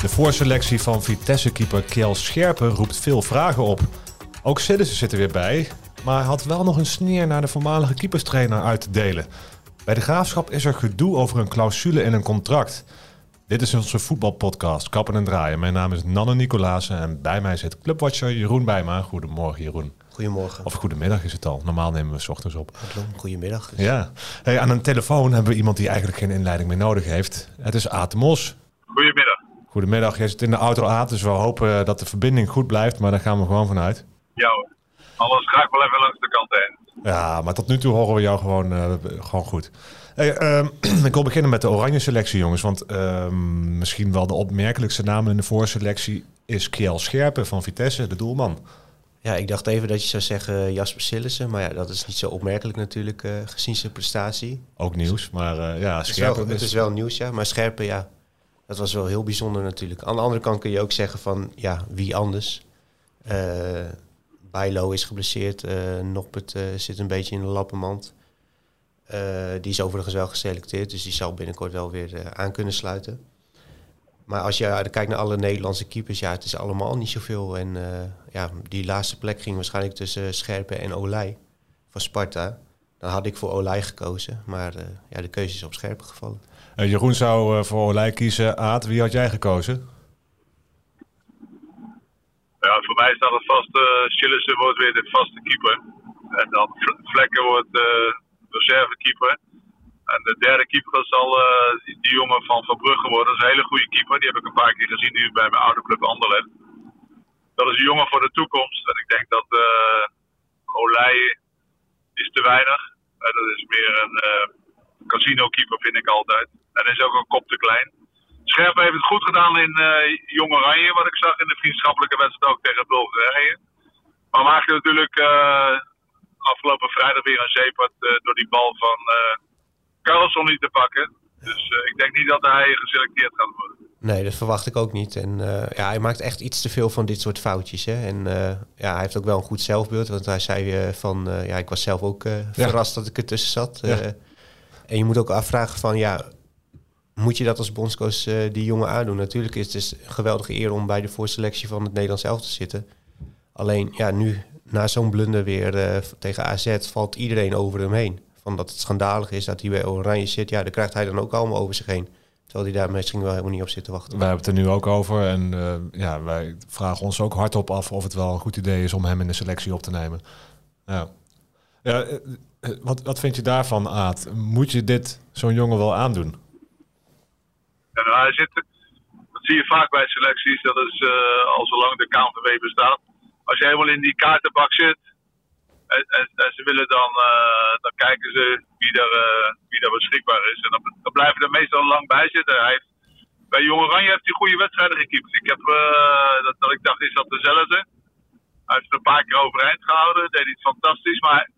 De voorselectie van Vitesse-keeper Kjell Scherpen roept veel vragen op. Ook Sillissen zit er weer bij, maar hij had wel nog een sneer naar de voormalige keeperstrainer uit te delen. Bij de Graafschap is er gedoe over een clausule in een contract. Dit is onze voetbalpodcast Kappen en Draaien. Mijn naam is Nanne Nicolaas en bij mij zit clubwatcher Jeroen Bijma. Goedemorgen Jeroen. Goedemorgen. Of goedemiddag is het al. Normaal nemen we s ochtends op. Goedemiddag. Ja. Hey, aan een telefoon hebben we iemand die eigenlijk geen inleiding meer nodig heeft. Het is Aad Mos. Goedemiddag. Goedemiddag. Jij zit in de auto Aad, dus we hopen dat de verbinding goed blijft. Maar daar gaan we gewoon vanuit. Ja hoor. Alles ga ik wel even langs de kant heen. Ja, maar tot nu toe horen we jou gewoon, uh, gewoon goed. Hey, ehm, ik wil beginnen met de oranje selectie, jongens. Want ehm, misschien wel de opmerkelijkste naam in de voorselectie is Kiel Scherpen van Vitesse, de doelman. Ja, ik dacht even dat je zou zeggen Jasper Sillissen. Maar ja, dat is niet zo opmerkelijk natuurlijk, uh, gezien zijn prestatie. Ook nieuws, maar uh, ja, Scherpen... Het is, wel, het is wel nieuws, ja. Maar Scherpen, ja, dat was wel heel bijzonder natuurlijk. Aan de andere kant kun je ook zeggen van, ja, wie anders? Uh, Bijlo is geblesseerd. Uh, Noppert zit een beetje in de lappenmand. Die is overigens wel geselecteerd, dus die zal binnenkort wel weer aan kunnen sluiten. Maar als je kijkt naar alle Nederlandse keepers, ja, het is allemaal niet zoveel. En ja, die laatste plek ging waarschijnlijk tussen Scherpen en Olij van Sparta. Dan had ik voor Olij gekozen, maar ja, de keuze is op Scherpen gevallen. Jeroen zou voor Olij kiezen. Aad, wie had jij gekozen? Ja, voor mij staat het vast. Schillissen wordt weer de vaste keeper. En dan Vlekken wordt uh, reservekeeper. En de derde keeper zal uh, die, die, jongen van Verbrugge worden. Dat is een hele goede keeper. Die heb ik een paar keer gezien nu bij mijn oude club Anderlecht. Dat is een jongen voor de toekomst. En ik denk dat uh, Olij is te weinig. dat is meer een casino keeper vind ik altijd. En is ook een kop te klein. Scherp heeft het goed gedaan in uh, Jong Oranje, wat ik zag in de vriendschappelijke wedstrijd ook tegen Bulgarije. Maar maakte natuurlijk uh, afgelopen vrijdag weer een uh, door die bal van Carlson niet te pakken. Dus ik denk niet dat hij geselecteerd gaat worden. Nee, dat verwacht ik ook niet. En ja, hij maakt echt iets te veel van dit soort foutjes. Hè? En ja, hij heeft ook wel een goed zelfbeeld. Want hij zei van, ja, ik was zelf ook verrast dat ik ertussen zat. Ja. en je moet ook afvragen van, ja, moet je dat als bondscoach uh, die jongen aandoen? Natuurlijk is het dus een geweldige eer om bij de voorselectie van het Nederlands elftal te zitten. Alleen ja, nu na zo'n blunder weer uh, tegen AZ valt iedereen over hem heen. Van dat het schandalig is dat hij bij Oranje zit. Ja, daar krijgt hij dan ook allemaal over zich heen. Terwijl hij daar misschien wel helemaal niet op zit te wachten. Wij hebben het er nu ook over. En uh, ja, wij vragen ons ook hardop af of het wel een goed idee is om hem in de selectie op te nemen. Ja. Ja, wat, wat vind je daarvan, Aad? Moet je dit zo'n jongen wel aandoen? En hij zit, dat zie je vaak bij selecties, dat is uh, al zolang de KNVB bestaat. Als je helemaal in die kaartenbak zit en, en, en ze willen dan, uh, dan kijken ze wie er, uh, wie er beschikbaar is. En dan blijven er meestal lang bij zitten. Hij bij Jong Oranje heeft hij goede wedstrijden gekiept. Ik heb, dat, dat ik dacht, is dat dezelfde? Hij heeft het een paar keer overeind gehouden, deed iets fantastisch. Maar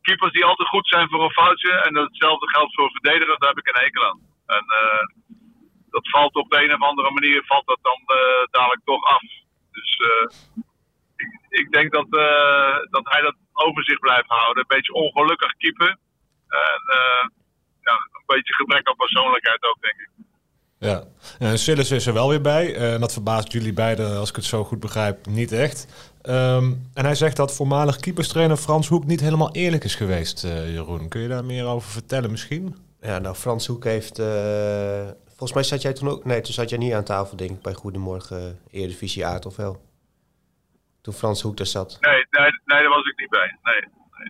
keepers die altijd goed zijn voor een foutje, en hetzelfde geldt voor verdedigers, daar heb ik een hekel aan. En dat valt op de een of andere manier valt dat dan uh, dadelijk toch af. Dus ik, denk dat, dat hij dat overzicht blijft houden. Een beetje ongelukkig keeper. En ja, een beetje gebrek aan persoonlijkheid ook, denk ik. Ja, en Sillis is er wel weer bij. En dat verbaast jullie beiden, als ik het zo goed begrijp, niet echt. Um, en hij zegt dat voormalig keeperstrainer Frans Hoek niet helemaal eerlijk is geweest, Jeroen. Kun je daar meer over vertellen misschien? Ja, nou, Frans Hoek heeft Volgens mij zat jij toen ook... Nee, toen zat jij niet aan tafel, denk ik, bij Goedemorgen Eredivisie Aard, of wel? Toen Frans Hoek daar zat. Nee, nee, nee daar was ik niet bij. Nee.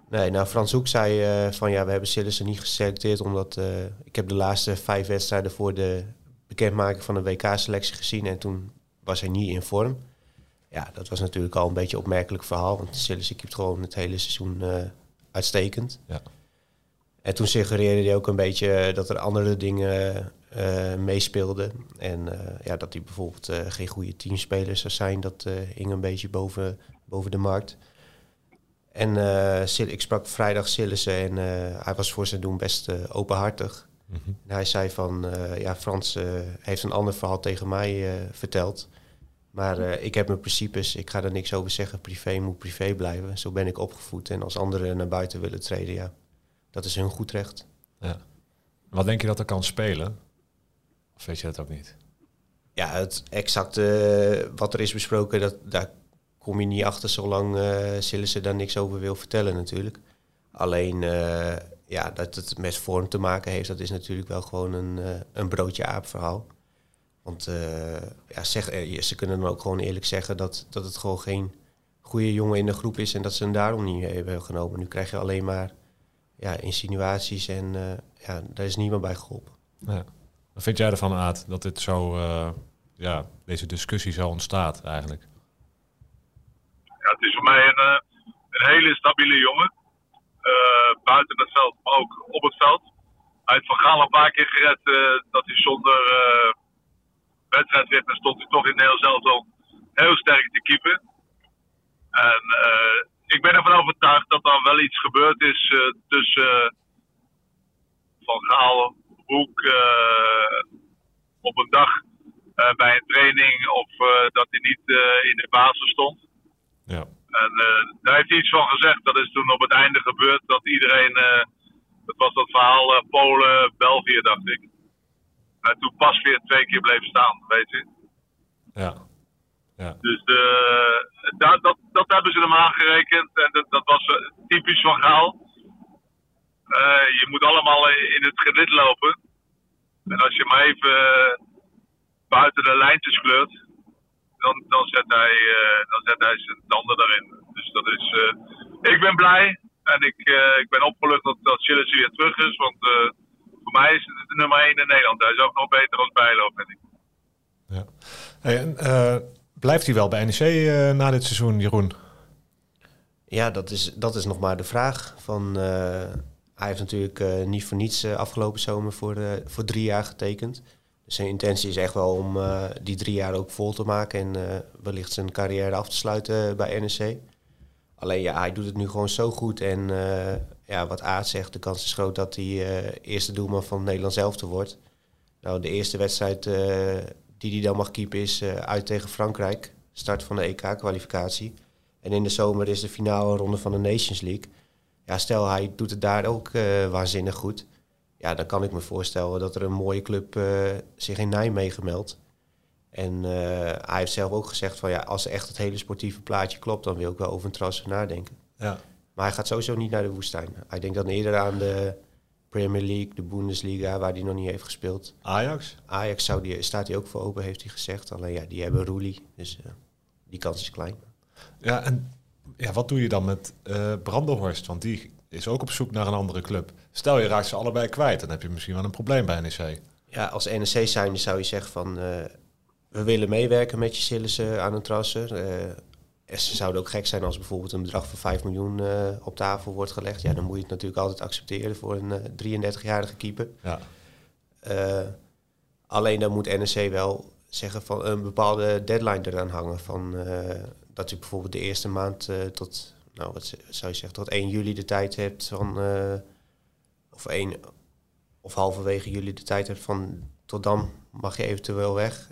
Nee, nou Frans Hoek zei uh, van ja, we hebben Sillissen niet geselecteerd omdat uh, ik heb de laatste vijf wedstrijden voor de bekendmaking van de WK-selectie gezien en toen was hij niet in vorm. Ja, dat was natuurlijk al een beetje een opmerkelijk verhaal, want Sillissen keept gewoon het hele seizoen uh, uitstekend. Ja. En toen suggereerde hij ook een beetje dat er andere dingen uh, meespeelde. En ja, dat hij bijvoorbeeld geen goede teamspeler zou zijn, dat hing een beetje boven, boven de markt. En ik sprak vrijdag Sillissen en hij was voor zijn doen best openhartig. Mm -hmm. hij zei van, ja, Frans heeft een ander verhaal tegen mij verteld. Maar ik heb mijn principes, ik ga er niks over zeggen. Privé moet privé blijven. Zo ben ik opgevoed. En als anderen naar buiten willen treden, ja, dat is hun goed recht. Ja. Wat denk je dat er kan spelen? Of weet je dat ook niet? Ja, het exacte wat er is besproken, dat, daar kom je niet achter zolang uh, Sillissen daar niks over wil vertellen natuurlijk. Alleen uh, ja, dat het met vorm te maken heeft, dat is natuurlijk wel gewoon een, uh, een broodje aap verhaal. Want ja, zeg, ze kunnen dan ook gewoon eerlijk zeggen dat, dat het gewoon geen goede jongen in de groep is en dat ze hem daarom niet hebben genomen. Nu krijg je alleen maar ja, insinuaties en ja, daar is niemand bij geholpen. Ja. Wat vind jij ervan, Aad, dat dit zo, ja, deze discussie zo ontstaat eigenlijk? Voor mij een, uh, een hele stabiele jongen. Uh, buiten het veld, maar ook op het veld. Hij heeft Van Gaal een paar keer gered uh, dat hij zonder wedstrijdritme stond hij toch in Nederland zelf heel sterk te keeper. En ik ben ervan overtuigd dat er wel iets gebeurd is tussen Van Gaal, Hoek, op een dag bij een training of dat hij niet in de basis stond. Ja. En uh, daar heeft hij iets van gezegd. Dat is toen op het einde gebeurd dat iedereen. Uh, dat was dat verhaal uh, Polen, België, dacht ik. En toen pas weer twee keer bleef staan, weet je. Ja. ja. Dus dat, dat, dat hebben ze hem aangerekend. En dat, dat was typisch van Gaal. je moet allemaal in het gedit lopen. En als je maar even buiten de lijntjes kleurt, dan, dan, zet hij, uh, dan zet hij zijn tanden daarin. Dus dat is. Uh, ik ben blij en ik, uh, ik ben opgelucht dat, dat Chillis weer terug is. Want voor mij is het de nummer 1 in Nederland. Hij is ook nog beter als Bijlo, vind ik. Ja. Hey, en, blijft hij wel bij NEC na dit seizoen, Jeroen? Ja, dat is, dat is nog maar de vraag. Van, hij heeft natuurlijk niet voor niets afgelopen zomer voor, voor drie jaar getekend zijn intentie is echt wel om uh, die drie jaar ook vol te maken en uh, wellicht zijn carrière af te sluiten bij NEC. Alleen ja, hij doet het nu gewoon zo goed. En uh, ja, wat Aard zegt, de kans is groot dat hij eerste doelman van Nederland zelf te wordt. Nou, de eerste wedstrijd die hij dan mag keepen is uit tegen Frankrijk. Start van de EK-kwalificatie. En in de zomer is de finale ronde van de Nations League. Ja, stel hij doet het daar ook waanzinnig goed ja, dan kan ik me voorstellen dat er een mooie club uh, zich in Nijmegen meldt. En uh, hij heeft zelf ook gezegd van ja, als echt het hele sportieve plaatje klopt, dan wil ik wel over een transfer nadenken. Ja. Maar hij gaat sowieso niet naar de woestijn. Hij denkt dan eerder aan de Premier League, de Bundesliga, waar hij nog niet heeft gespeeld. Ajax? Ajax zou die, staat hij ook voor open, heeft hij gezegd. Alleen ja, die hebben Roelie, dus uh, die kans is klein. Ja, en ja, wat doe je dan met uh, Brandenhorst? Want die is ook op zoek naar een andere club. Stel je raakt ze allebei kwijt, dan heb je misschien wel een probleem bij NEC. Ja, als NEC zijnde zou je zeggen van uh, we willen meewerken met je Sillissen aan een transfer. Uh, ze zouden ook gek zijn als bijvoorbeeld een bedrag van 5 miljoen uh, op tafel wordt gelegd. Ja, dan moet je het natuurlijk altijd accepteren voor een 33-jarige keeper. Ja. alleen dan moet NEC wel zeggen van een bepaalde deadline eraan hangen. Van, dat je bijvoorbeeld de eerste maand tot nou, wat zou je zeggen, tot 1 juli de tijd hebt van, uh, of 1 of halverwege juli de tijd hebt van, tot dan mag je eventueel weg.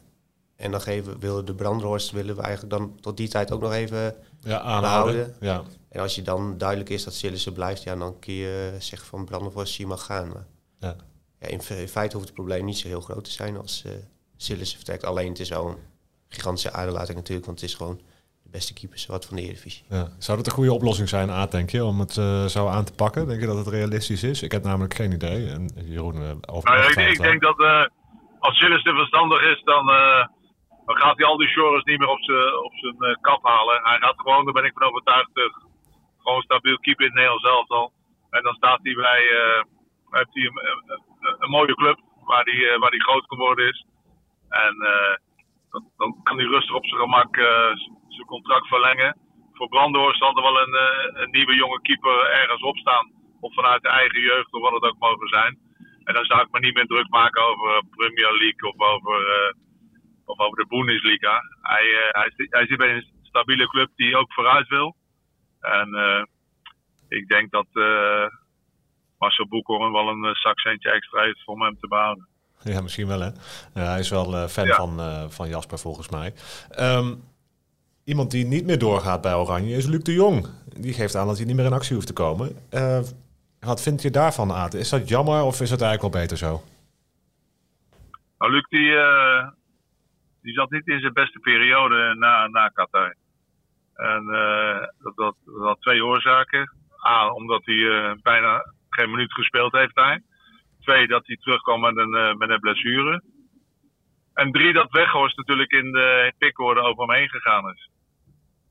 En dan geven, willen de brandroorst willen we eigenlijk dan tot die tijd ook nog even ja, aanhouden. Ja. En als je dan duidelijk is dat Sillissen blijft, ja, dan kun je zeggen van brandroorst, je mag gaan. Maar ja. Ja, in, feite hoeft het probleem niet zo heel groot te zijn als uh, Sillissen vertrekt. Alleen het is wel een gigantische aderlating natuurlijk, want het is gewoon beste keepers wat van de Eredivisie. Ja. Zou dat een goede oplossing zijn, Aad, denk je, om het uh, zo aan te pakken? Denk je dat het realistisch is? Ik heb namelijk geen idee. En Jeroen, uh, over nou, ik, ik denk dat uh, als Sillis te verstandig is, dan, dan gaat hij al die shores niet meer op zijn op zijn kap halen. Hij gaat gewoon, daar ben ik van overtuigd, gewoon stabiel keeper in het Nederlands zelf al. En dan staat hij bij, heeft hij een, een, mooie club waar hij, waar hij groot geworden is. En dan, dan, kan hij rustig op zijn gemak zijn contract verlengen. Voor Brandhorst zal er wel een, eh, een nieuwe jonge keeper ergens opstaan. Of vanuit de eigen jeugd, of wat het ook mogen zijn. En dan zou ik me niet meer druk maken over Premier League of over, uh, of over de Bundesliga. Hij, uh, hij, hij, zit bij een stabiele club die ook vooruit wil. En uh, ik denk dat Marcel Boekhoorn wel een zakcentje extra heeft om hem te behouden. Ja, misschien wel hè. Hij is wel fan ja. van, van Jasper volgens mij. Um, Iemand die niet meer doorgaat bij Oranje is Luc de Jong. Die geeft aan dat hij niet meer in actie hoeft te komen. Uh, Wat vind je daarvan, Aad? Is dat jammer of is het eigenlijk wel beter zo? Nou, Luc, die, uh, die zat niet in zijn beste periode na, na Qatar. En uh, dat, dat, dat had twee oorzaken. A, omdat hij bijna geen minuut gespeeld heeft daar. Twee, dat hij terugkwam met een, met een blessure. En drie, dat Weghorst natuurlijk in de pickorde over hem heen gegaan is.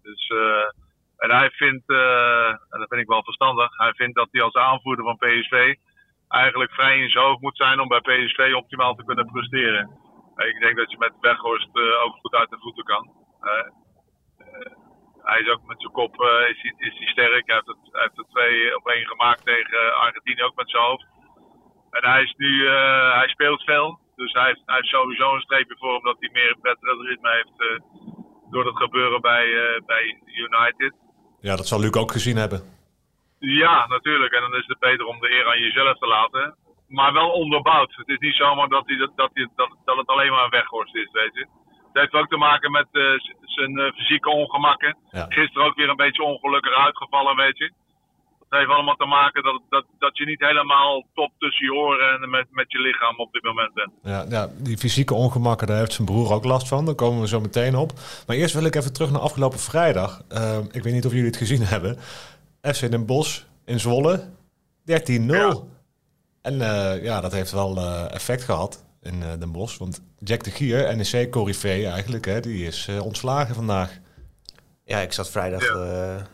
Dus, en hij vindt, en dat vind ik wel verstandig, hij vindt dat hij als aanvoerder van PSV eigenlijk vrij in zijn hoofd moet zijn om bij PSV optimaal te kunnen presteren. Ik denk dat je met Weghorst ook goed uit de voeten kan. Hij is ook met zijn kop is is hij sterk. Hij heeft, het, heeft er twee op één gemaakt tegen Argentinië ook met zijn hoofd. En hij, is nu, hij speelt veel. Dus hij heeft, sowieso een streepje voor omdat hij meer wedstrijdritme heeft door het gebeuren bij, bij United. Ja, dat zal Luc ook gezien hebben. Ja, natuurlijk. En dan is het beter om de eer aan jezelf te laten. Maar wel onderbouwd. Het is niet zomaar dat, hij, dat, hij, dat, dat het alleen maar een weghorst is, weet je. Het heeft ook te maken met uh, zijn uh, fysieke ongemakken. Ja. Gisteren ook weer een beetje ongelukkig uitgevallen, weet je. Het heeft allemaal te maken dat, dat, dat je niet helemaal top tussen je oren en met, met je lichaam op dit moment bent. Ja, ja, die fysieke ongemakken, daar heeft zijn broer ook last van. Daar komen we zo meteen op. Maar eerst wil ik even terug naar afgelopen vrijdag. Uh, ik weet niet of jullie het gezien hebben. FC Den Bosch in Zwolle, 13-0. Ja. En uh, ja, dat heeft wel uh, effect gehad in uh, Den Bosch. Want Jack de Gier, NEC Corrivé eigenlijk, hè, die is ontslagen vandaag. Ja, ik zat vrijdag... Ja.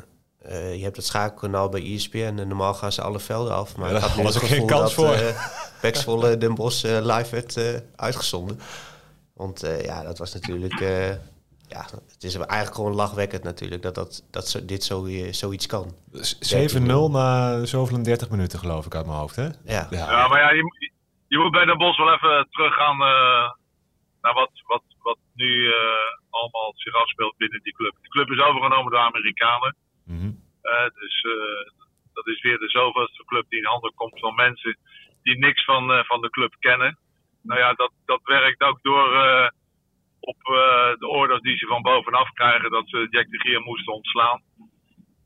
Je hebt het schakelkanaal bij ESPN en normaal gaan ze alle velden af. Maar ja, ik had nu was het geen kans dat, voor. Zwolle Den Bosch live werd uitgezonden. Want ja, dat was natuurlijk ja, het is eigenlijk gewoon lachwekkend natuurlijk dat, dat, dat dit zo, zoiets kan. 7-0 na zoveel 30 minuten geloof ik uit mijn hoofd, hè? Ja, ja. ja maar ja, je, je moet bij de Bos wel even teruggaan uh, naar wat, wat, wat nu uh, allemaal zich afspeelt binnen die club. De club is overgenomen door Amerikanen. -hmm. uh, dus dat is weer de zoveelste club die in handen komt van mensen die niks van, van de club kennen. Nou ja, dat, dat werkt ook door op de orders die ze van bovenaf krijgen dat ze Jack de Gier moesten ontslaan.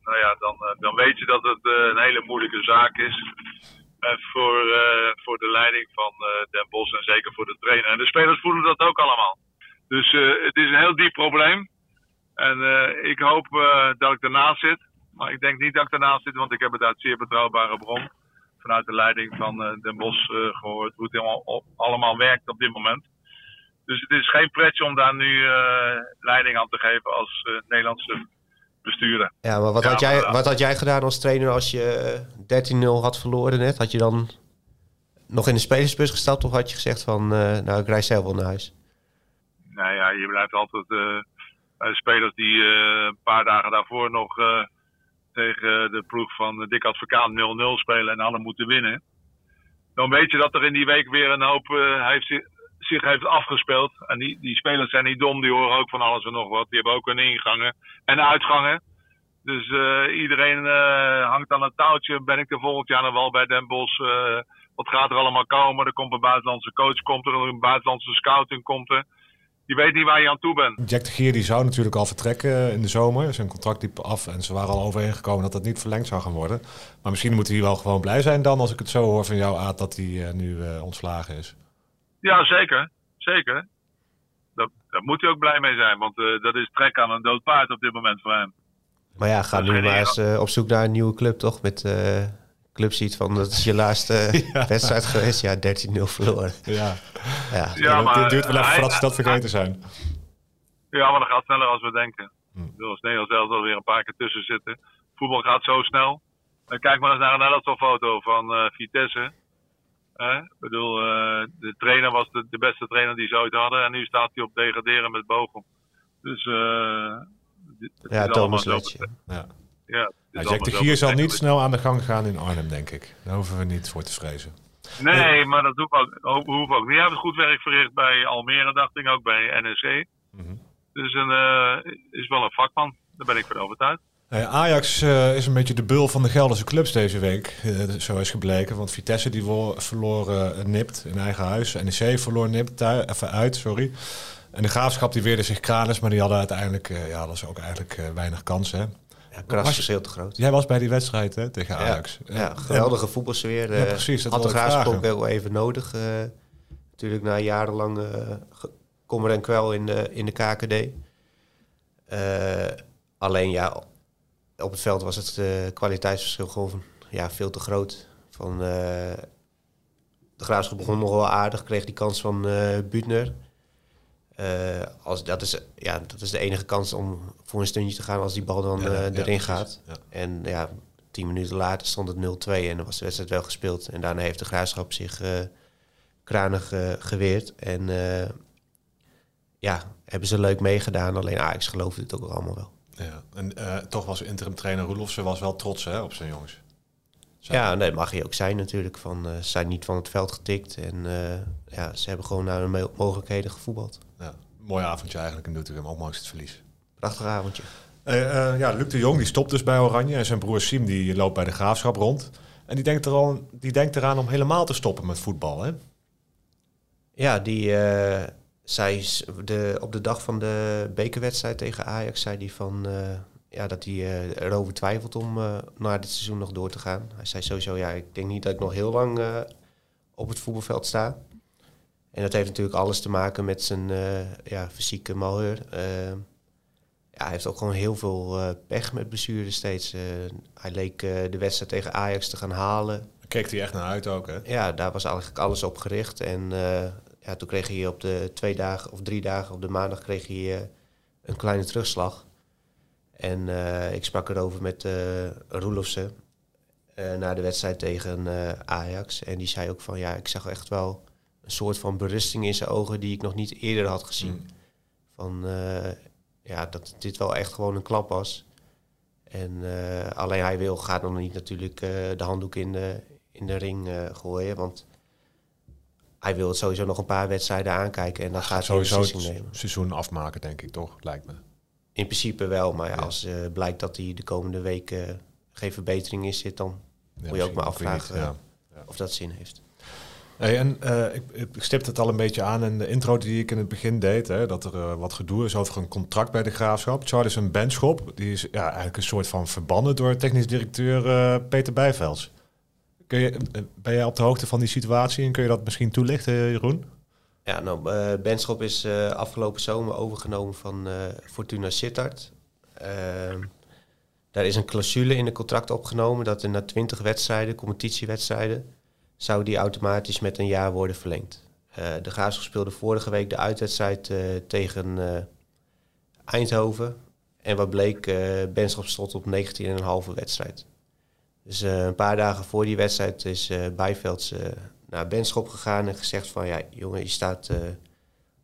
Nou ja, dan, dan weet je dat het een hele moeilijke zaak is. voor, voor de leiding van Den Bosch en zeker voor de trainer. En de spelers voelen dat ook allemaal. Dus het is een heel diep probleem. En ik hoop dat ik ernaast zit. Maar ik denk niet dat ik ernaast zit, want ik heb het uit zeer betrouwbare bron vanuit de leiding van Den Bosch gehoord hoe het helemaal, allemaal werkt op dit moment. Dus het is geen pretje om daar nu leiding aan te geven als Nederlandse bestuurder. Ja, maar wat, ja, had jij, wat had jij gedaan als trainer als je 13-0 eh, had verloren net? Had je dan nog in de spelersbus gestapt of had je gezegd van, nou ik reis zelf wel naar huis? Nou ja, je blijft altijd spelers die een paar dagen daarvoor nog tegen de ploeg van Dick Advocaat 0-0 spelen en alle moeten winnen. Dan weet je dat er in die week weer een hoop heeft, zich heeft afgespeeld. En die, die spelers zijn niet dom, die horen ook van alles en nog wat. Die hebben ook hun ingangen en uitgangen. Dus iedereen hangt aan het touwtje. Ben ik er volgend jaar nog wel bij Den Bosch? Wat gaat er allemaal komen? Er komt een buitenlandse coach, komt er een buitenlandse scouting, komt er. Je weet niet waar je aan toe bent. Jack de Gier die zou natuurlijk al vertrekken in de zomer. Zijn contract liep af en ze waren al overeengekomen dat dat niet verlengd zou gaan worden. Maar misschien moet hij wel gewoon blij zijn dan, als ik het zo hoor van jou, Aad, dat hij nu ontslagen is. Ja, zeker. Zeker. Daar, daar moet hij ook blij mee zijn, want uh, dat is trek aan een dood paard op dit moment voor hem. Maar ja, ga nu maar eens uh, op zoek naar een nieuwe club, toch? Met uh, club ziet van dat is je laatste ja. wedstrijd geweest. Ja, 13-0 verloren. Ja, ja. ja maar, het duurt wel even voordat ze dat vergeten zijn. Ja, maar dat gaat sneller als we denken. Hm. Als Nederland zelf alweer een paar keer tussen zitten. Voetbal gaat zo snel. Kijk maar eens naar een elftalfoto van uh, Vitesse. Eh? Ik bedoel, uh, de trainer was de, de, beste trainer die ze ooit hadden. En nu staat hij op degraderen met Bochum. Dus uh, ja, Thomas Letje. Ja. Ja, de Gier zal niet snel aan de gang gaan in Arnhem, denk ik. Daar hoeven we niet voor te vrezen. Nee, maar dat hoeft ook, hoeft ook niet. Hij heeft goed werk verricht bij Almere, dacht ik, ook bij NEC. Mm -hmm. Dus een, uh, is wel een vakman. Daar ben ik van overtuigd. Ajax uh, is een beetje de bul van de Gelderse clubs deze week. Uh, zo is gebleken. Want Vitesse die verloor uh, nipt in eigen huis. NEC verloor nipt even uit, sorry. En de Graafschap die weerde zich kraners, maar die hadden uiteindelijk ja, dat is ook eigenlijk weinig kansen. Ja, krasverschil te groot. Jij was bij die wedstrijd hè, tegen Ajax. Ja, ja geweldige voetbalsfeer. Ja, precies. Dat had de Graafschap ook wel even nodig. Uh, natuurlijk na jarenlang uh, kommer en kwel in de, in de KKD. Uh, alleen ja, op het veld was het kwaliteitsverschil gewoon ja, veel te groot. Van, de Graafschap begon nog wel aardig, kreeg die kans van Butner. Uh, als, dat, is, ja, dat is de enige kans om voor een stuntje te gaan als die bal dan ja, uh, erin gaat. En ja, tien minuten later stond het 0-2 en dan was de wedstrijd wel gespeeld. En daarna heeft de graafschap zich uh, kranig geweerd. En ja, hebben ze leuk meegedaan. Alleen Ajax geloofde het ook allemaal wel. Ja, en toch was interim trainer Roelofse was wel trots hè, op zijn jongens. Ja, nee, mag hij ook zijn natuurlijk. Van, ze zijn niet van het veld getikt. En ja, ze hebben gewoon naar hun mogelijkheden gevoetbald mooi avondje eigenlijk in Doetinchem, ondanks het verlies. Prachtig avondje. Uh, uh, ja, Luc de Jong die stopt dus bij Oranje en zijn broer Siem die loopt bij de Graafschap rond. En die denkt, er al, die denkt eraan om helemaal te stoppen met voetbal, hè? Ja, die uh, zei de, op de dag van de bekerwedstrijd tegen Ajax zei hij van ja, dat hij erover twijfelt om naar dit seizoen nog door te gaan. Hij zei sowieso, ja, ik denk niet dat ik nog heel lang op het voetbalveld sta. En dat heeft natuurlijk alles te maken met zijn uh, ja, fysieke malheur. Uh, ja, hij heeft ook gewoon heel veel uh, pech met blessures steeds. hij leek de wedstrijd tegen Ajax te gaan halen. Daar keek hij echt naar uit ook, hè? Ja, daar was eigenlijk alles op gericht. En ja, toen kreeg hij op de twee dagen of drie dagen op de maandag kreeg hij een kleine terugslag. En ik sprak erover met Roelofsen na de wedstrijd tegen Ajax. En die zei ook van ja, ik zag echt wel een soort van berusting in zijn ogen die ik nog niet eerder had gezien. Mm. Van uh, ja, dat dit wel echt gewoon een klap was. En uh, alleen hij wil, gaat nog niet natuurlijk uh, de handdoek in de, in de ring gooien. Want hij wil het sowieso nog een paar wedstrijden aankijken en dan gaat hij sowieso het nemen. seizoen afmaken, denk ik toch, lijkt me. In principe wel, maar ja, als blijkt dat hij de komende weken geen verbetering is zit, dan moet je ook maar afvragen of dat zin heeft. En uh, ik, ik stipte het al een beetje aan in de intro die ik in het begin deed. Hè, dat er uh, wat gedoe is over een contract bij de graafschap. Charles een benchop. Die is ja, eigenlijk een soort van verbannen door technisch directeur uh, Peter Bijvels. Kun je, ben jij op de hoogte van die situatie en kun je dat misschien toelichten, Jeroen? Ja, nou, Benschop is afgelopen zomer overgenomen van Fortuna Sittard. Ehm, daar is een clausule in het contract opgenomen dat er na 20 wedstrijden, competitiewedstrijden, zou die automatisch met een jaar worden verlengd. Uh, de Graafschap speelde vorige week de uitwedstrijd uh, tegen uh, Eindhoven. En wat bleek, uh, Benschop stond op 19,5 wedstrijd. Dus een paar dagen voor die wedstrijd is Bijvelds naar Benschop gegaan en gezegd van... ja, jongen, je staat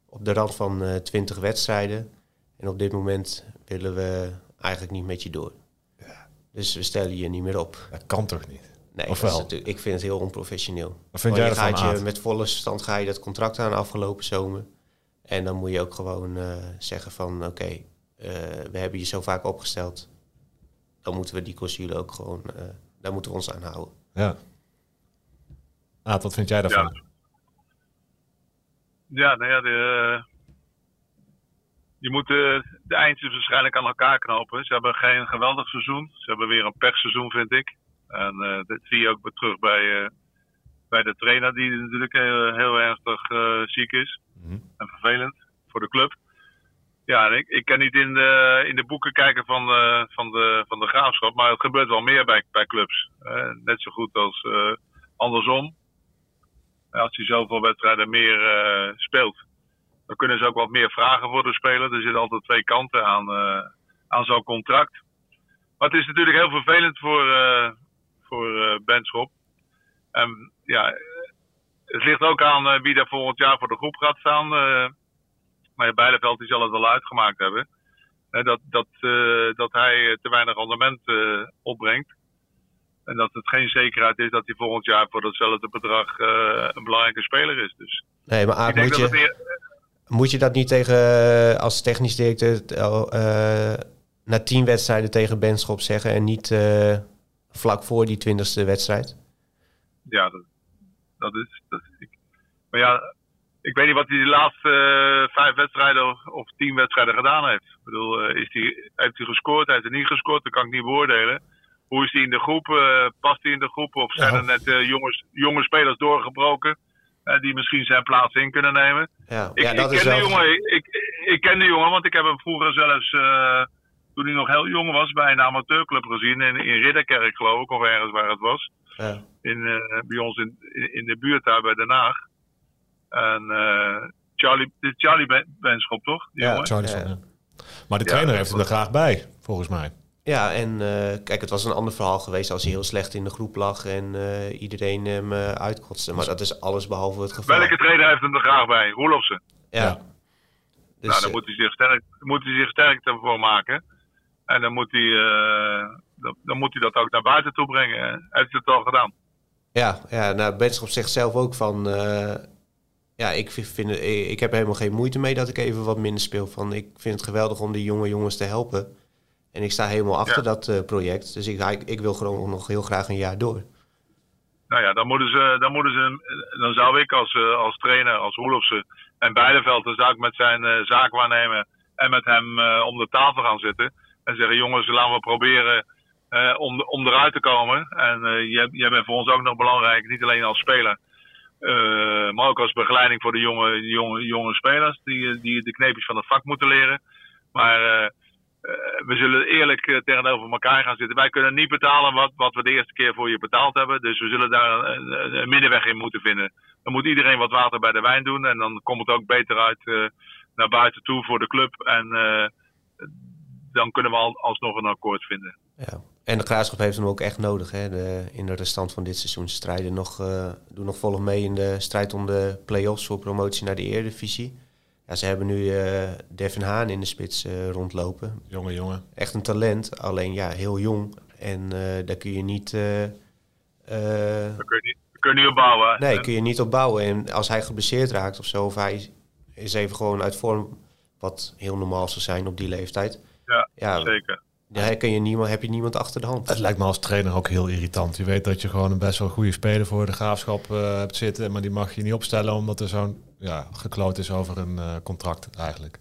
op de rand van 20 wedstrijden. En op dit moment willen we eigenlijk niet met je door. Ja. Dus we stellen je niet meer op. Dat kan toch niet? Nee, of wel? ik vind het heel onprofessioneel. Wat vind jij je gaat je met volle stand ga je dat contract aan afgelopen zomer. En dan moet je ook gewoon uh, zeggen van oké, okay, uh, we hebben je zo vaak opgesteld. Dan moeten we die clausule ook gewoon, uh, daar moeten we ons aan houden. Ja. Aad, wat vind jij daarvan? Ja, ja nou ja, de, je moet de, de eindjes waarschijnlijk aan elkaar knopen. Ze hebben geen geweldig seizoen. Ze hebben weer een pechseizoen, vind ik. En uh, dat zie je ook terug bij, uh, bij de trainer, die natuurlijk heel, heel ernstig uh, ziek is. Mm -hmm. En vervelend voor de club. Ja, ik, ik kan niet in de, in de boeken kijken van, van, de, van de graafschap, maar het gebeurt wel meer bij, bij clubs. net zo goed als andersom. Als hij zoveel wedstrijden meer speelt, dan kunnen ze ook wat meer vragen voor de speler. Er zitten altijd twee kanten aan, aan zo'n contract. Maar het is natuurlijk heel vervelend voor, voor uh, Benschop. En ja, het ligt ook aan uh, wie daar volgend jaar voor de groep gaat staan. Uh, maar Bijleveld die zal het wel uitgemaakt hebben. dat, dat, dat hij te weinig rendement opbrengt. En dat het geen zekerheid is dat hij volgend jaar voor datzelfde bedrag een belangrijke speler is. Dus nee, maar Aad, moet, je, moet je dat niet tegen als technisch directeur na tien wedstrijden tegen Benschop zeggen en niet vlak voor die twintigste wedstrijd? Ja, dat, dat is. Dat, ik, maar ja, ik weet niet wat hij de laatste uh, vijf wedstrijden of, of, tien wedstrijden gedaan heeft. Ik bedoel, eh, is die, heeft hij gescoord, heeft hij niet gescoord? Dat kan ik niet beoordelen. Hoe is hij in de groep? eh, past hij in de groep? Of zijn Ja. er net eh, jonge, jonge spelers doorgebroken eh, die misschien zijn plaats in kunnen nemen? Ja, Ik, ja dat ik is ken wel... de jongen, ik, ik, ik ken de jongen, want ik heb hem vroeger zelfs, eh, toen hij nog heel jong was, bij een amateurclub gezien. In, in Ridderkerk, geloof ik, of ergens waar het was. Ja. In, eh, bij ons in, in, in de buurt daar bij Den Haag. En eh, Charlie, dit is Charlie Ben- Benschop, toch? Die Ja. jongen? Charlison, Ja. Maar de trainer heeft hem er graag bij, volgens mij. Ja, en eh, kijk, het was een ander verhaal geweest als hij heel slecht in de groep lag en eh, iedereen hem uitkotste. Maar dat is alles behalve het geval. Welke trainer heeft hem er graag bij? Roelofsen. Ja. Ja. Dus, nou, dan eh, moet hij zich sterk, moet hij zich sterk ervoor maken. En dan moet hij, eh, dan, dan moet hij dat ook naar buiten toe brengen. hè. Heeft hij het al gedaan? Ja, ja nou, Benschop zegt zelf ook van... eh, ja, ik, vind, het- ik heb helemaal geen moeite mee dat ik even wat minder speel. Van, ik vind het geweldig om die jonge jongens te helpen. En ik sta helemaal achter Ja. dat eh, project. Dus ik, ik, wil gewoon nog heel graag een jaar door. Nou ja, dan moeten ze, dan moeten ze, dan zou ik als, eh, als trainer, als Roelofsen en Beideveld, dan zou ik met zijn eh, zaakwaarnemer en met hem eh, om de tafel gaan zitten. En zeggen, jongens, laten we proberen eh, om, om eruit te komen. En eh, jij, jij bent voor ons ook nog belangrijk, niet alleen als speler. eh, maar ook als begeleiding voor de jonge, jonge, jonge spelers die, die de kneepjes van het vak moeten leren. Maar we zullen eerlijk tegenover elkaar gaan zitten. Wij kunnen niet betalen wat, wat we de eerste keer voor je betaald hebben. Dus we zullen daar een, een, middenweg in moeten vinden. Dan moet iedereen wat water bij de wijn doen. En dan komt het ook beter uit naar buiten toe voor de club. En dan kunnen we al, alsnog een akkoord vinden. Ja. En de Graafschap heeft hem ook echt nodig hè, de, in de restant van dit seizoen. Strijden nog, eh, doen nog volop mee in de strijd om de play-offs voor promotie naar de Eredivisie. Ja, ze hebben nu eh Devin Haan in de spits eh, rondlopen. Jonge jongen. Echt een talent, alleen ja, heel jong. En eh, daar kun je niet... eh, eh, Daar kun je niet, kun je niet op bouwen. nee, En- kun je niet op bouwen. En als hij geblesseerd raakt of zo, of hij is even gewoon uit vorm, wat heel normaal zou zijn op die leeftijd. Ja, Ja, zeker. daar kun je niemand, heb je niemand achter de hand. Het lijkt me als trainer ook heel irritant. Je weet dat je gewoon een best wel goede speler voor de graafschap eh, hebt zitten. Maar die mag je niet opstellen omdat er zo'n ja, gekloot is over een eh, contract eigenlijk.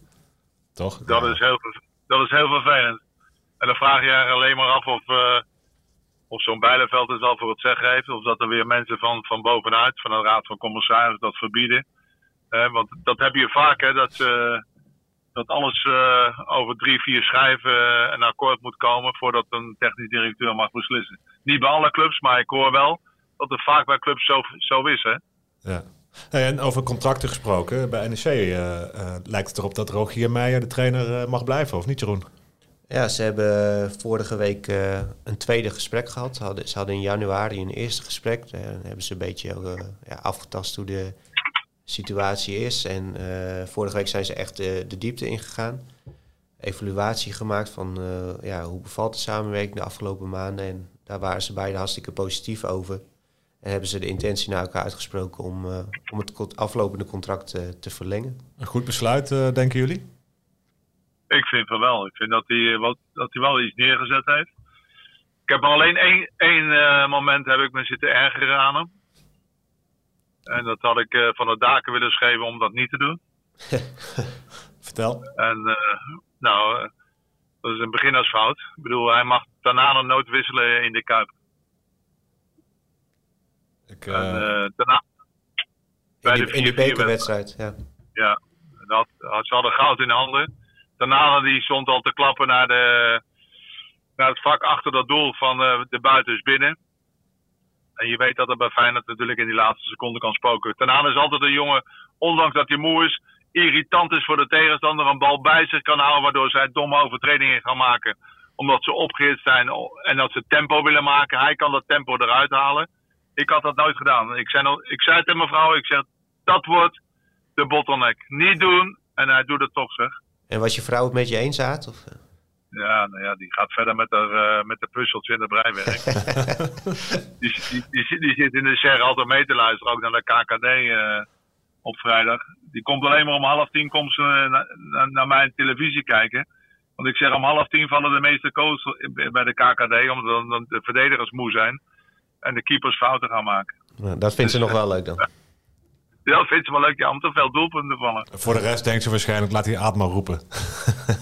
Toch? Dat, Ja. is heel, dat is heel vervelend. En dan vraag je je alleen maar af of, eh, of zo'n Bijleveld het wel voor het zeggen heeft. Of dat er weer mensen van, van bovenuit, van de Raad van Commissarissen, dat verbieden. Want dat heb je vaak, hè, dat, eh, dat alles eh, over drie, vier schrijven eh, een akkoord moet komen voordat een technisch directeur mag beslissen. Niet bij alle clubs, maar ik hoor wel dat het vaak bij clubs zo, zo is. Hè? Ja. En over contracten gesproken, bij NEC eh, eh, lijkt het erop dat Rogier Meijer de trainer mag blijven, of niet Jeroen? Ja, ze hebben vorige week eh, een tweede gesprek gehad. Ze hadden, ze hadden in januari een eerste gesprek. Daar hebben ze een beetje ja, afgetast hoe de situatie is. En eh, vorige week zijn ze echt de, de diepte ingegaan. Evaluatie gemaakt van eh, ja, hoe bevalt de samenwerking de afgelopen maanden. En daar waren ze beide hartstikke positief over. En hebben ze de intentie naar elkaar uitgesproken om, eh, om het aflopende contract eh, te verlengen. Een goed besluit, eh, denken jullie? Ik vind van wel. Ik vind dat hij, wat, dat hij wel iets neergezet heeft. Ik heb alleen één, één eh, moment heb ik me zitten ergeren aan hem. En dat had ik eh, van de daken willen schrijven om dat niet te doen. Vertel. En eh, nou, eh, dat is een beginnersfout. Ik bedoel, hij mag daarna nooit wisselen in de Kuip. Ik, En, daarna, Bij In de 4-4 bekerwedstrijd, ja. Ja, dat, ze hadden goud in de handen. Daarna die stond al te klappen naar, de, naar het vak achter dat doel van eh, de buiten is binnen. En je weet dat het bij Feyenoord natuurlijk in die laatste seconde kan spoken. Daarna is altijd een jongen, ondanks dat hij moe is, irritant is voor de tegenstander, een bal bij zich kan houden, waardoor zij domme overtredingen gaan maken. Omdat ze opgehitst zijn en dat ze tempo willen maken. Hij kan dat tempo eruit halen. Ik had dat nooit gedaan. Ik zei, ik zei tegen mevrouw, ik zeg, dat wordt de bottleneck. Niet doen. En hij doet het toch, zeg. En was je vrouw het met je eens, Aad? Of? Ja, nou ja, die gaat verder met de, eh, met de puzzeltje en de breiwerk. die, die, die, die zit in de SER altijd mee te luisteren, ook naar de KKD eh, op vrijdag. Die komt alleen maar om half tien komt ze eh, na- na- naar mijn televisie kijken. Want ik zeg om half tien vallen de meeste coaches bij de KKD, omdat dan, de verdedigers moe zijn. En de keepers fouten gaan maken. Nou, dat vindt ze nog wel leuk dan. Ja, dat vindt ze wel leuk, ja, om te veel doelpunten te vallen. voor de rest denkt ze waarschijnlijk, laat die Aad maar roepen.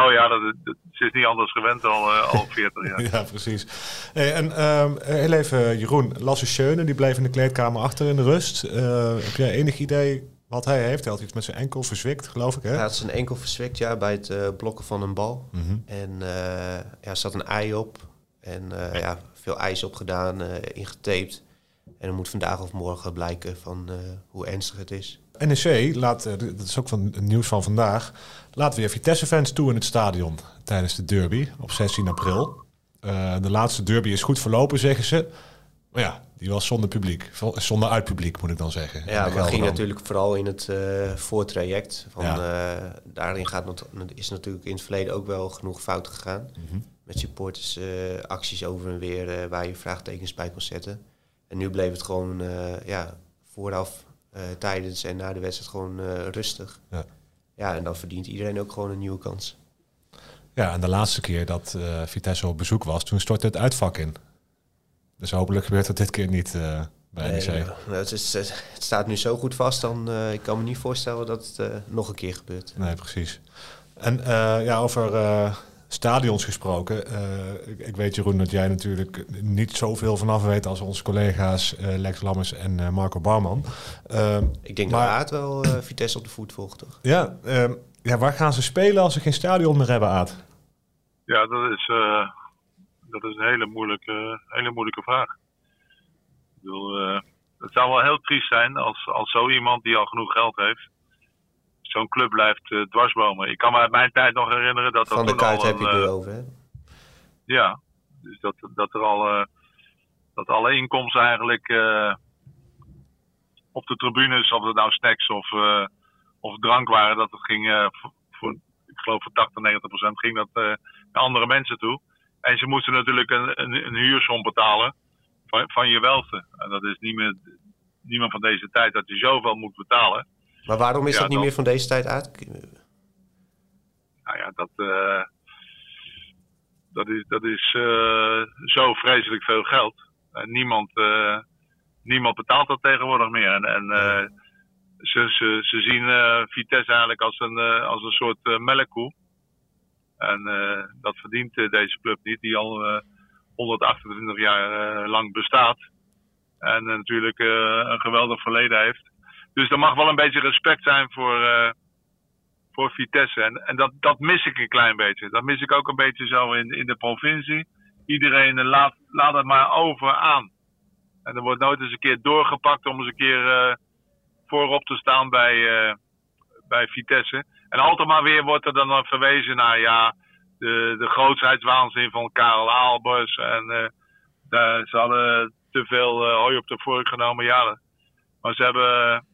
Oh ja, dat, dat, ze is niet anders gewend al, uh, al 40 jaar. ja, precies. Hey, en uh, heel even, Jeroen. Lasse Schöne, die bleef in de kleedkamer achter in de rust. Uh, heb jij enig idee wat hij heeft? Hij had iets met zijn enkel verzwikt, geloof ik, hè? Hij had zijn enkel verzwikt, ja, bij het uh, blokken van een bal. Mm -hmm. En ja, er zat een ei op. En ja, veel ijs opgedaan, ingetaped. En er moet vandaag of morgen blijken van hoe ernstig het is. NEC laat, dat is ook van het nieuws van vandaag, laat weer Vitesse-fans toe in het stadion tijdens de derby op 16 april. Uh, de laatste derby is goed verlopen, zeggen ze. Maar ja, die was zonder publiek. Zonder uitpubliek, moet ik dan zeggen. Ja, maar ging natuurlijk vooral in het uh, voortraject. Van, ja. uh, daarin gaat, is natuurlijk in het verleden ook wel genoeg fout gegaan. Mm -hmm. Met supporters acties over en weer waar je vraagtekens bij kon zetten. En nu bleef het gewoon ja, vooraf tijdens en na de wedstrijd gewoon uh, rustig. Ja. ja, en dan verdient iedereen ook gewoon een nieuwe kans. Ja, en de laatste keer dat uh, Vitesse op bezoek was, toen stortte het uitvak in. Dus hopelijk gebeurt dat dit keer niet bij NEC. Nee, nou, het, is, het, staat nu zo goed vast, dan ik kan me niet voorstellen dat het nog een keer gebeurt. Nee, precies. En ja, over stadions gesproken. Uh, ik, ik, weet Jeroen dat jij natuurlijk niet zoveel vanaf weet als onze collega's uh, Lex Lammers en uh, Marco Barman. Ehm, ik denk maar, dat Aad wel Vitesse op de voet volgt, toch? Ja, ehm, ja, waar gaan ze spelen als ze geen stadion meer hebben, Aad? Ja, dat is, dat is een hele moeilijke, hele moeilijke vraag. Ik bedoel, het zou wel heel triest zijn als, als zo iemand die al genoeg geld heeft zo'n club blijft uh, dwarsbomen. Ik kan me uit mijn tijd nog herinneren dat... Van dat de Kuit heb je het nu over, hè? Ja, dus dat, dat er al... Uh, dat alle inkomsten eigenlijk op de tribunes, of het nou snacks of, of drank waren, dat het ging voor, voor, ik geloof voor 80, 90 procent ging dat naar andere mensen toe. En ze moesten natuurlijk een, een, een huursom betalen van, van je welste. En dat is niet meer, niemand van deze tijd dat je zoveel moet betalen. Maar waarom is ja, dat niet meer van deze tijd uit? Nou ja, dat, uh, dat is, dat is uh, zo vreselijk veel geld. En niemand, uh, niemand betaalt dat tegenwoordig meer. En, en ze, ze, ze zien Vitesse eigenlijk als een, als een soort melkkoe. En dat verdient deze club niet, die al 128 jaar lang bestaat. En natuurlijk een geweldig verleden heeft. Dus er mag wel een beetje respect zijn voor, uh, voor Vitesse. En, en dat, dat mis ik een klein beetje. Dat mis ik ook een beetje zo in, in de provincie. Iedereen uh, laat, laat het maar over aan. En er wordt nooit eens een keer doorgepakt om eens een keer uh, voorop te staan bij, bij Vitesse. En altijd maar weer wordt er dan verwezen naar ja, de, de grootheidswaanzin van Karel Albers. En ze hadden te veel hooi op de vork genomen. Ja, maar ze hebben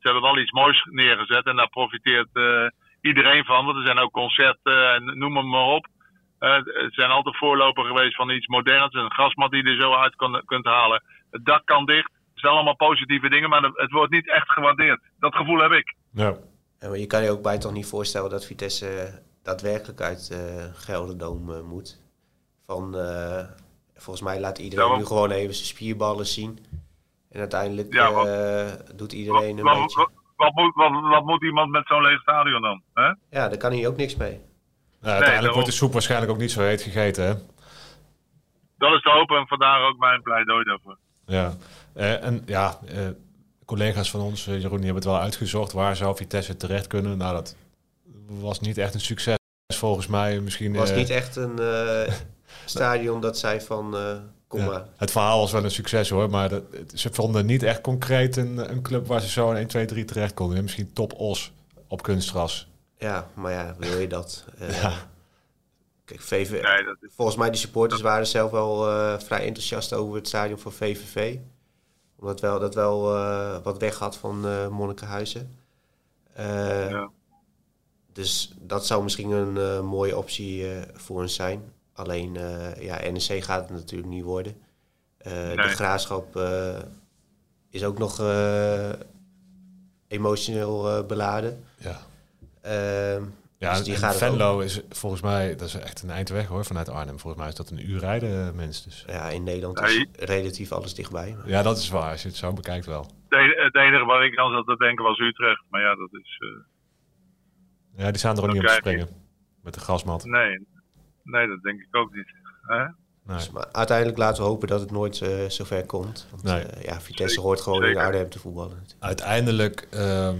ze hebben wel iets moois neergezet en daar profiteert uh, iedereen van. Want er zijn ook concerten en noem maar, maar op. Uh, het zijn altijd voorloper geweest van iets moderns. Een gasmat die er zo uit kan, kunt halen. Het dak kan dicht. Het zijn allemaal positieve dingen, maar het wordt niet echt gewaardeerd. Dat gevoel heb ik. Ja. ja je kan je ook bij toch niet voorstellen dat Vitesse daadwerkelijk uit uh, Gelderdoom uh, moet. Van, volgens mij laat iedereen nu gewoon even zijn spierballen zien. En uiteindelijk ja, wat, uh, doet iedereen wat, een beetje... Wat, moet, wat, moet iemand met zo'n leeg stadion dan? Hè? Ja, daar kan hij ook niks mee. Ja, uiteindelijk nee, wordt de soep waarschijnlijk ook niet zo heet gegeten, hè? Dat is te hopen en vandaar ook mijn pleidooi daarvoor. Ja, uh, en ja, uh, collega's van ons, Jeroen, die hebben het wel uitgezocht. Waar zou Vitesse terecht kunnen? Nou, dat was niet echt een succes volgens mij. Misschien, was niet echt een stadion dat zei van ja, het verhaal was wel een succes hoor, maar dat, ze vonden niet echt concreet een, een club waar ze zo in 1, 2, 3 terecht konden. Misschien top Os op kunstgras. Ja, maar ja, wil je dat? Uh, ja. Kijk, VV, nee, dat is... volgens mij de supporters waren zelf wel uh, vrij enthousiast over het stadion van VVV. Omdat wel, dat wel uh, wat weg had van Monnikenhuizen. Ja. Dus dat zou misschien een mooie optie voor ons zijn. Alleen, uh, ja, NEC gaat het natuurlijk niet worden. Uh, nee. De graafschap uh, is ook nog emotioneel beladen. Ja. Ehm, ja, dus die gaat Venlo ook... is volgens mij, dat is echt een eindweg hoor, vanuit Arnhem. Volgens mij is dat een uur rijden, mensen. Dus. Ja, in Nederland is relatief alles dichtbij. Maar. Ja, dat is waar, als je het zo bekijkt wel. Het enige waar ik aan zat te denken was Utrecht, maar ja, dat is... ja, die staan er ook niet op te springen. met de grasmat. Nee, nee dat denk ik ook niet. Hè? Nee. Dus, maar uiteindelijk laten we hopen dat het nooit eh, zover komt. Want Nee. eh, ja, Vitesse Zeker, hoort gewoon in zeker. Arnhem te voetballen. natuurlijk. Uiteindelijk ehm,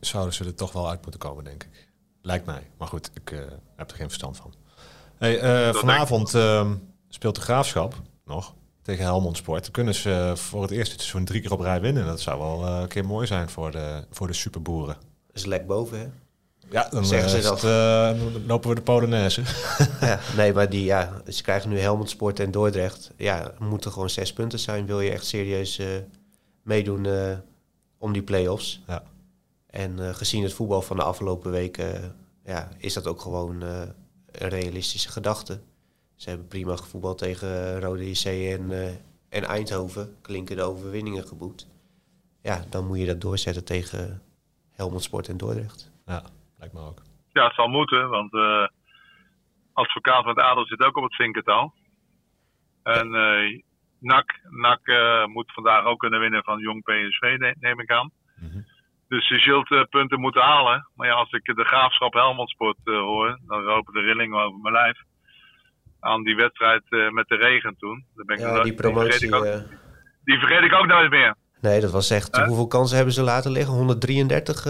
zouden ze er toch wel uit moeten komen, denk ik. Lijkt mij. Maar goed, ik eh, heb er geen verstand van. Hey, eh, vanavond ehm, speelt de Graafschap nog tegen Helmond Sport. Dan kunnen ze eh, voor het eerst dit seizoen drie keer op rij winnen. Dat zou wel eh, een keer mooi zijn voor de, voor de superboeren. Dat is lek boven, hè? Ja, dan, Zeggen ze eh, dat. het, eh, lopen we de Polonaise. ja, nee, maar die, ja, ze krijgen nu Helmond Sport en Dordrecht. Ja, moeten gewoon zes punten zijn. Wil je echt serieus eh, meedoen om die play-offs. Ja. En gezien het voetbal van de afgelopen weken, ja, is dat ook gewoon een realistische gedachte. Ze hebben prima gevoetbald tegen Rode JC en, en Eindhoven. Klinken de overwinningen geboekt. Ja, dan moet je dat doorzetten tegen Helmond Sport en Dordrecht. Ja, lijkt me ook. Ja, het zal moeten, want eh advocaat van het Adel zit ook op het vinkertal. En eh NAC, NAC eh, moet vandaag ook kunnen winnen van Jong PSV, ne- neem ik aan. Mhm. Dus je zult punten moeten halen. Maar ja, als ik de graafschap Helmond Sport eh, hoor, dan lopen de rillingen over mijn lijf. Aan die wedstrijd eh, met de regen toen. Dan ben ik Ja, die vergeet promotie. ik ook, die vergeet ik ook nooit meer. nee, dat was echt. Hoeveel kansen hebben ze laten liggen? 133.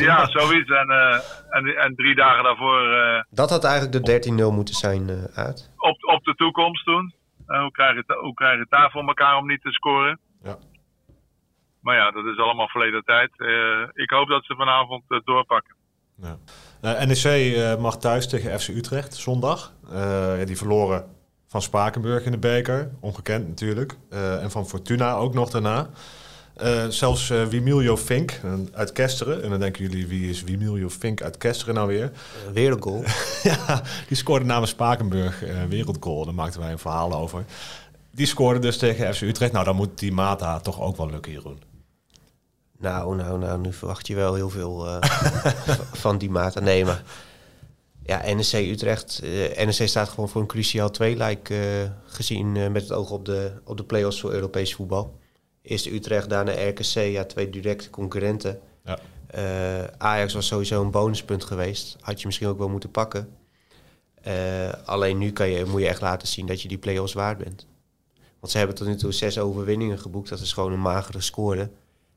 Ja, zoiets. En, eh, en, en drie dagen daarvoor eh, dat had eigenlijk de 13-0 moeten zijn, eh uit. op, op de toekomst toen. Eh, hoe, krijg je het, hoe krijg je het daar voor elkaar om niet te scoren? Ja. Maar ja, dat is allemaal verleden tijd. Eh, ik hoop dat ze vanavond doorpakken. Ja. Eh, NEC mag thuis tegen FC Utrecht zondag. Eh, ja, die verloren van Spakenburg in de beker. Ongekend natuurlijk. Eh, en van Fortuna ook nog daarna. Eh, zelfs eh Wimiljo Fink eh, uit Kesteren. En dan denken jullie, wie is Wimiljo Fink uit Kesteren nou weer? Eh, weer een goal. ja, die scoorde namens Spakenburg wereldgoal. Daar maakten wij een verhaal over. Die scoorde dus tegen FC Utrecht. Nou, dan moet die Mata toch ook wel lukken, Jeroen. Nou, nou, nou, nu verwacht je wel heel veel van die mate. Nee, maar ja, NEC Utrecht. eh NEC staat gewoon voor een cruciaal tweelijk eh gezien met het oog op de, op de play-offs voor Europees voetbal. Eerst Utrecht, daarna RKC, ja, twee directe concurrenten. Ja. Eh, Ajax was sowieso een bonuspunt geweest. Had je misschien ook wel moeten pakken. Eh, alleen nu kan je, moet je echt laten zien dat je die play-offs waard bent. Want ze hebben tot nu toe zes overwinningen geboekt. Dat is gewoon een magere score.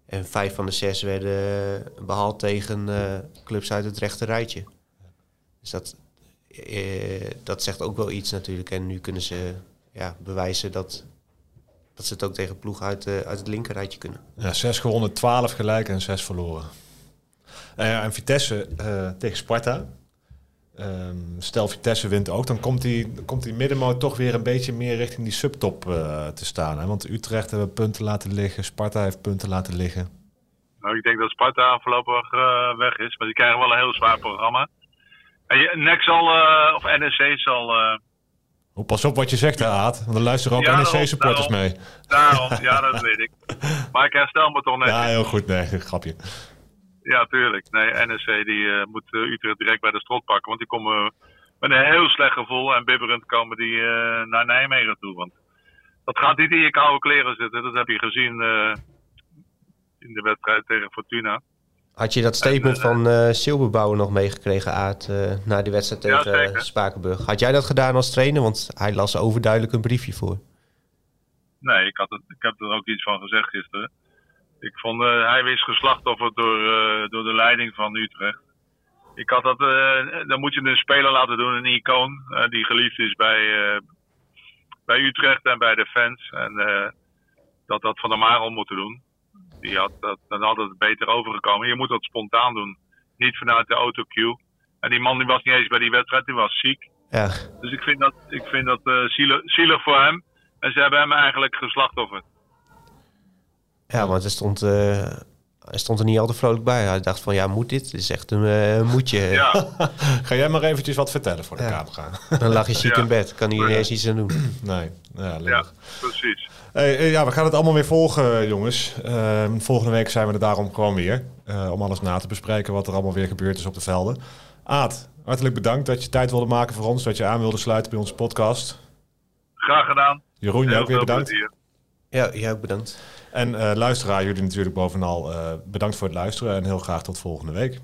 En vijf van de zes werden behaald tegen eh, clubs uit het rechte rijtje. Dus dat, dat zegt ook wel iets natuurlijk. En nu kunnen ze ja, bewijzen dat, dat ze het ook tegen ploegen uit, eh, uit het linkerrijtje kunnen. Ja, zes gewonnen, 12 gelijk en zes verloren. Eh, en Vitesse eh, tegen Sparta. Ehm, stel Vitesse wint ook, dan komt die, dan komt die middenmoot toch weer een beetje meer richting die subtop eh, te staan. Hè? Want Utrecht hebben punten laten liggen, Sparta heeft punten laten liggen. Nou, ik denk dat Sparta voorlopig eh, weg is. Maar die krijgen wel een heel zwaar programma. En je, NEC zal, eh, of NEC zal... Oh, pas op wat je zegt, hè, Aad. Want er luisteren ook Ja, NEC-supporters mee. daarom, ja, dat weet ik. Maar ik herstel me toch net. Ja, heel goed. Nee, grapje. Ja, tuurlijk. Nee, NEC die eh, moet eh, Utrecht direct bij de strot pakken. Want die komen met een heel slecht gevoel en bibberend komen die eh, naar Nijmegen toe. Want dat gaat niet in je koude kleren zitten. Dat heb je gezien in de wedstrijd tegen Fortuna. Had je dat statement En, van eh Silberbouwer nog meegekregen, Aad, eh, na die wedstrijd Ja, tegen zeker. eh, Spakenburg? Had jij dat gedaan als trainer? Want hij las overduidelijk een briefje voor. Nee, ik, had het, ik heb er ook iets van gezegd gisteren. Ik vond, eh, hij is geslachtofferd door, door de leiding van Utrecht. Ik had dat, dan moet je een speler laten doen, een icoon, die geliefd is bij, bij Utrecht en bij de fans. En dat dat Van der Marel moeten doen. Die had dat, dan had het beter overgekomen. Je moet dat spontaan doen, niet vanuit de autocue. En die man die was niet eens bij die wedstrijd, die was ziek. Ja, Dus ik vind dat, ik vind dat eh, zielig, zielig voor hem. En ze hebben hem eigenlijk geslachtofferd. ja want hij stond, eh, hij stond er niet al te vrolijk bij. Hij dacht van, ja, moet dit? Dit is echt een eh, moetje. Ja, Ga jij maar eventjes wat vertellen voor de Ja. camera. Dan lag je ziek Ja. in bed. Kan hij er niet eens iets aan doen. Nee, ja, precies. Hey, eh, ja, we gaan het allemaal weer volgen, jongens. Ehm, volgende week zijn we er daarom gewoon weer. eh, om alles na te bespreken wat er allemaal weer gebeurd is op de velden. Aad, hartelijk bedankt dat je tijd wilde maken voor ons. Dat je aan wilde sluiten bij onze podcast. Graag gedaan. Jeroen, jij Heel ook weer bedankt. plezier. Ja, jij ook bedankt. En eh luisteraar, jullie natuurlijk bovenal eh, bedankt voor het luisteren. En heel graag tot volgende week.